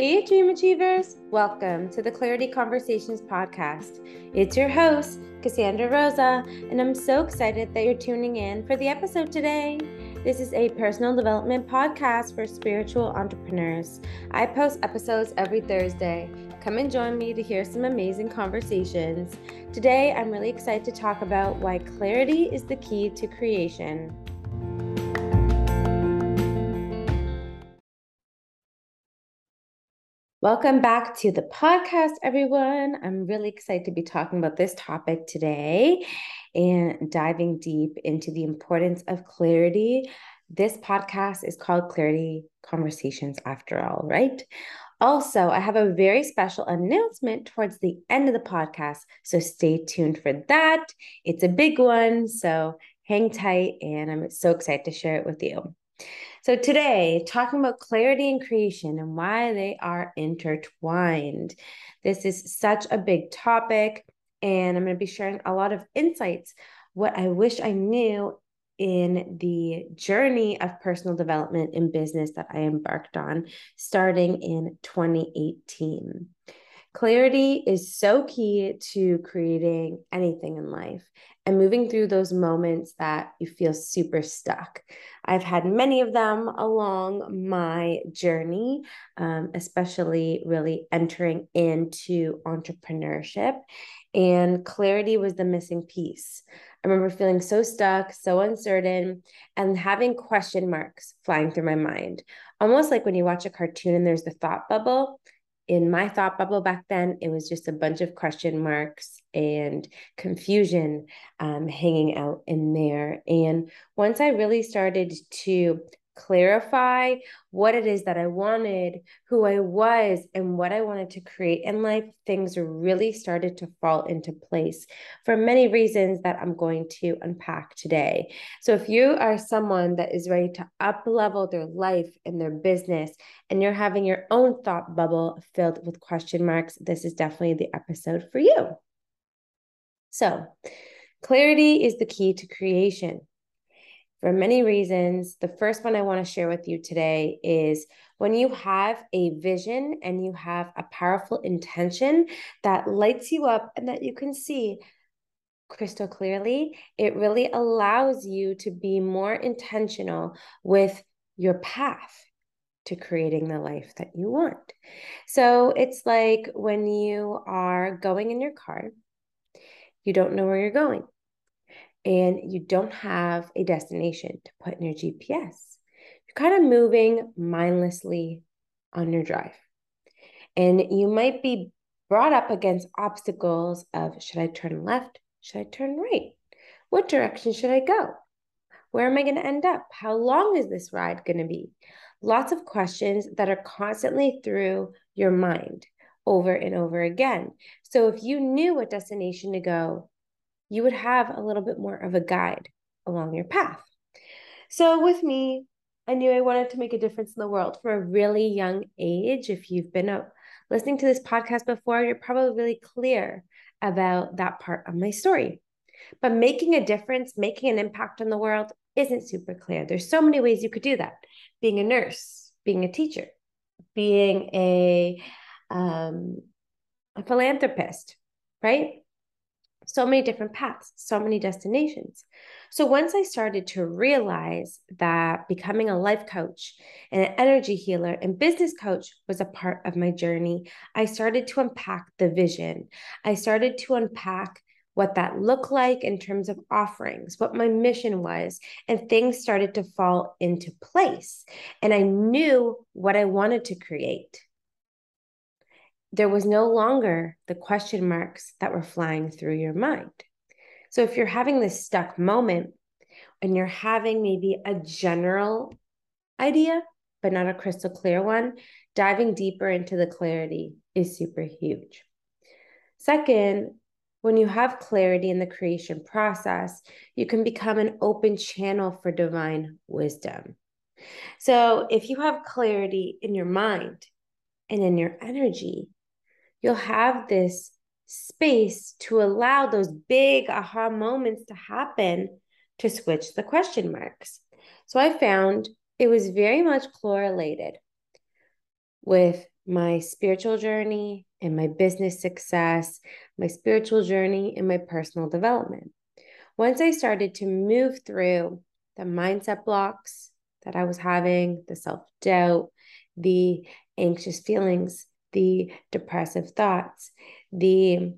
Hey, Dream Achievers! Welcome to the Clarity Conversations podcast. It's your host, Cassandra Rosa, and I'm so excited that you're tuning in for the episode today. This is a personal development podcast for spiritual entrepreneurs. I post episodes every Thursday. Come and join me to hear some amazing conversations. Today, I'm really excited to talk about why clarity is the key to creation. Welcome back to the podcast, everyone. I'm really excited to be talking about this topic today and diving deep into the importance of clarity. This podcast is called Clarity Conversations, after all, right? Also, I have a very special announcement towards the end of the podcast. So stay tuned for that. It's a big one. So hang tight, and I'm so excited to share it with you. So, today, talking about clarity and creation and why they are intertwined. This is such a big topic, and I'm going to be sharing a lot of insights, what I wish I knew in the journey of personal development in business that I embarked on starting in 2018. Clarity is so key to creating anything in life and moving through those moments that you feel super stuck. I've had many of them along my journey, um, especially really entering into entrepreneurship. And clarity was the missing piece. I remember feeling so stuck, so uncertain, and having question marks flying through my mind. Almost like when you watch a cartoon and there's the thought bubble in my thought bubble back then, it was just a bunch of question marks and confusion um, hanging out in there. And once I really started to clarify what it is that I wanted, who I was, and what I wanted to create in life, things really started to fall into place for many reasons that I'm going to unpack today. So, if you are someone that is ready to up level their life and their business, and you're having your own thought bubble filled with question marks, this is definitely the episode for you. So, clarity is the key to creation for many reasons. The first one I want to share with you today is when you have a vision and you have a powerful intention that lights you up and that you can see crystal clearly, it really allows you to be more intentional with your path to creating the life that you want. So it's like when you are going in your car, you don't know where you're going and you don't have a destination to put in your GPS. You're kind of moving mindlessly on your drive. And you might be brought up against obstacles of should I turn left? Should I turn right? What direction should I go? Where am I going to end up? How long is this ride going to be? Lots of questions that are constantly through your mind over and over again. So if you knew what destination to go, you would have a little bit more of a guide along your path. So, with me, I knew I wanted to make a difference in the world for a really young age. If you've been uh, listening to this podcast before, you're probably really clear about that part of my story. But making a difference, making an impact on the world isn't super clear. There's so many ways you could do that being a nurse, being a teacher, being a, um, a philanthropist, right? So many different paths, so many destinations. So once I started to realize that becoming a life coach and an energy healer and business coach was a part of my journey, I started to unpack the vision. I started to unpack what that looked like in terms of offerings, what my mission was, and things started to fall into place. And I knew what I wanted to create there was no longer the question marks that were flying through your mind. So if you're having this stuck moment and you're having maybe a general idea, but not a crystal clear one, diving deeper into the clarity is super huge. Second, when you have clarity in the creation process, you can become an open channel for divine wisdom. So, if you have clarity in your mind and in your energy, you'll have this space to allow those big aha moments to happen to switch the question marks. So I found it was very much correlated with my spiritual journey and my business success, my spiritual journey and my personal development. Once I started to move through the mindset blocks that I was having, the self doubt, the anxious feelings, the depressive thoughts, the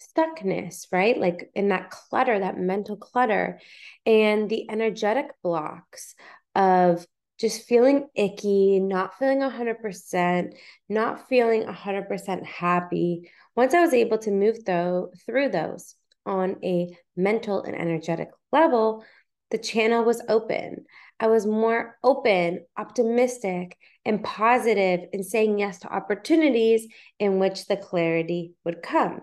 stuckness, right? Like in that clutter, that mental clutter, and the energetic blocks of just feeling icky, not feeling 100%, not feeling 100% happy. Once I was able to move though, through those on a mental and energetic level, the channel was open. I was more open, optimistic, and positive in saying yes to opportunities in which the clarity would come.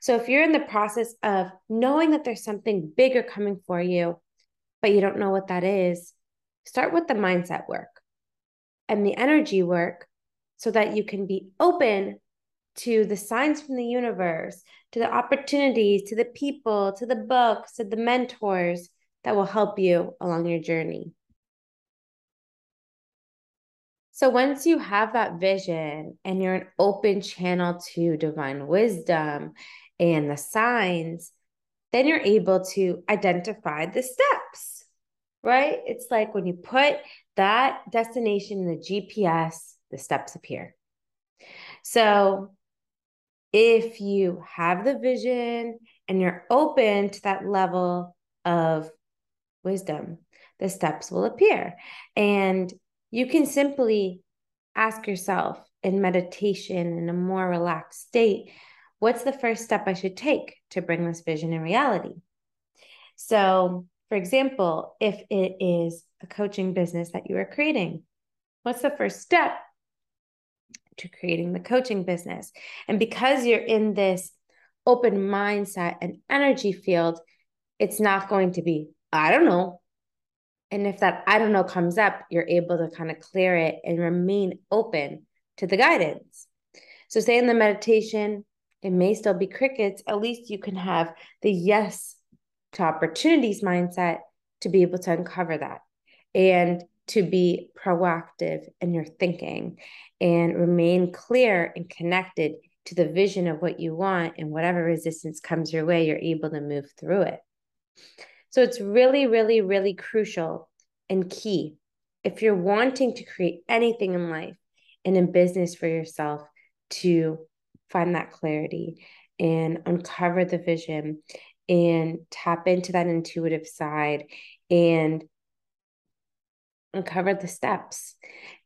So, if you're in the process of knowing that there's something bigger coming for you, but you don't know what that is, start with the mindset work and the energy work so that you can be open to the signs from the universe, to the opportunities, to the people, to the books, to the mentors that will help you along your journey. So once you have that vision and you're an open channel to divine wisdom and the signs, then you're able to identify the steps, right? It's like when you put that destination in the GPS, the steps appear. So if you have the vision and you're open to that level of wisdom, the steps will appear. And you can simply ask yourself in meditation in a more relaxed state what's the first step I should take to bring this vision in reality? So, for example, if it is a coaching business that you are creating, what's the first step to creating the coaching business? And because you're in this open mindset and energy field, it's not going to be, I don't know, and if that I don't know comes up, you're able to kind of clear it and remain open to the guidance. So, say in the meditation, it may still be crickets. At least you can have the yes to opportunities mindset to be able to uncover that and to be proactive in your thinking and remain clear and connected to the vision of what you want. And whatever resistance comes your way, you're able to move through it. So it's really, really, really crucial and key. If you're wanting to create anything in life and in business for yourself to find that clarity and uncover the vision and tap into that intuitive side and uncover the steps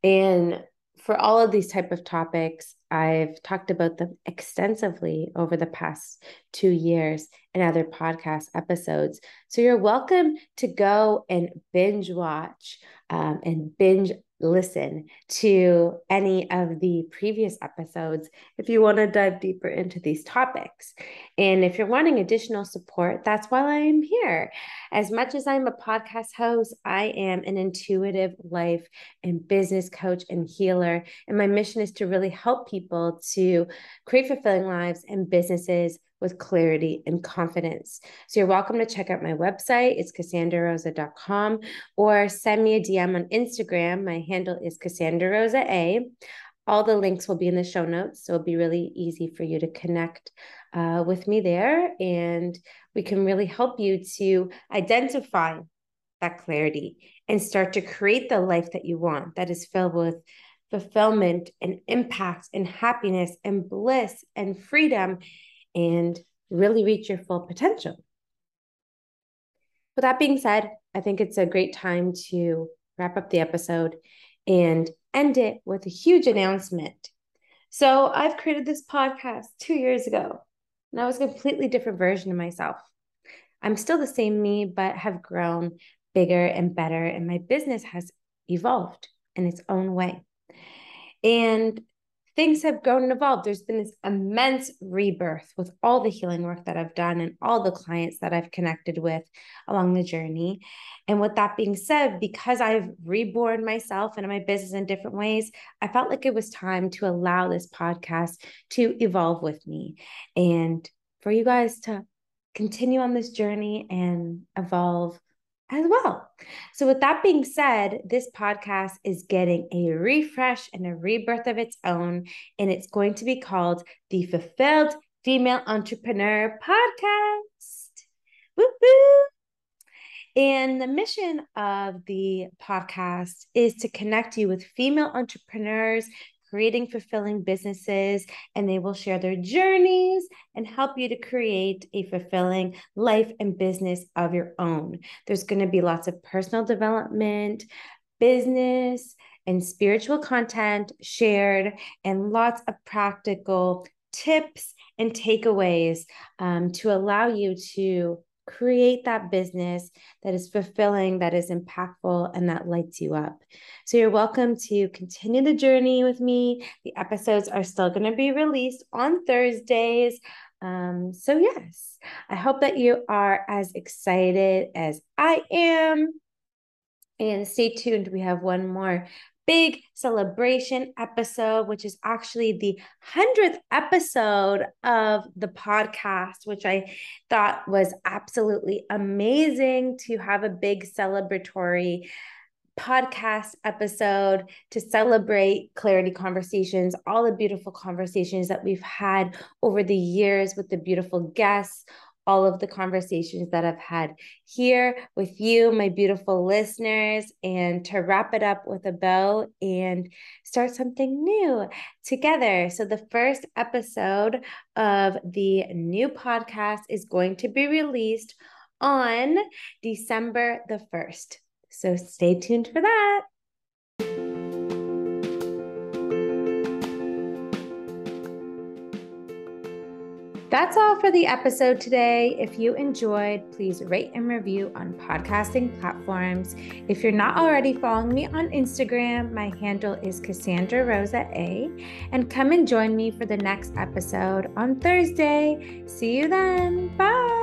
and for all of these type of topics i've talked about them extensively over the past two years in other podcast episodes. So you're welcome to go and binge watch um, and binge listen to any of the previous episodes if you want to dive deeper into these topics. And if you're wanting additional support, that's why I am here. As much as I'm a podcast host, I am an intuitive life and business coach and healer. And my mission is to really help people to create fulfilling lives and businesses with clarity and confidence. So you're welcome to check out my website. It's cassandrarosa.com or send me a DM on Instagram. My handle is Cassandra Rosa A. All the links will be in the show notes. So it'll be really easy for you to connect uh, with me there. And we can really help you to identify that clarity and start to create the life that you want that is filled with fulfillment and impact and happiness and bliss and freedom and really reach your full potential. With that being said, I think it's a great time to wrap up the episode and end it with a huge announcement. So, I've created this podcast two years ago, and I was a completely different version of myself. I'm still the same me, but have grown bigger and better, and my business has evolved in its own way. And things have grown and evolved. There's been this immense rebirth with all the healing work that I've done and all the clients that I've connected with along the journey. And with that being said, because I've reborn myself and my business in different ways, I felt like it was time to allow this podcast to evolve with me and for you guys to continue on this journey and evolve as well. So, with that being said, this podcast is getting a refresh and a rebirth of its own, and it's going to be called the Fulfilled Female Entrepreneur Podcast. Woo woo! And the mission of the podcast is to connect you with female entrepreneurs creating fulfilling businesses, and they will share their journeys and help you to create a fulfilling life and business of your own. There's going to be lots of personal development, business, and spiritual content shared, and lots of practical tips and takeaways um, to allow you to create that business that is fulfilling, that is impactful, and that lights you up. So you're welcome to continue the journey with me. The episodes are still going to be released on Thursdays. Um, so, yes, I hope that you are as excited as I am. And stay tuned. We have one more big celebration episode, which is actually the 100th episode of the podcast, which I thought was absolutely amazing to have a big celebratory podcast episode to celebrate clarity conversations, all the beautiful conversations that we've had over the years with the beautiful guests, all of the conversations that I've had here with you, my beautiful listeners, and to wrap it up with a bow and start something new together. So, the first episode of the new podcast is going to be released on December the 1st. So, stay tuned for that. That's all for the episode today. If you enjoyed, please rate and review on podcasting platforms. If you're not already following me on Instagram, my handle is Cassandra Rosa A. And come and join me for the next episode on Thursday. See you then. Bye.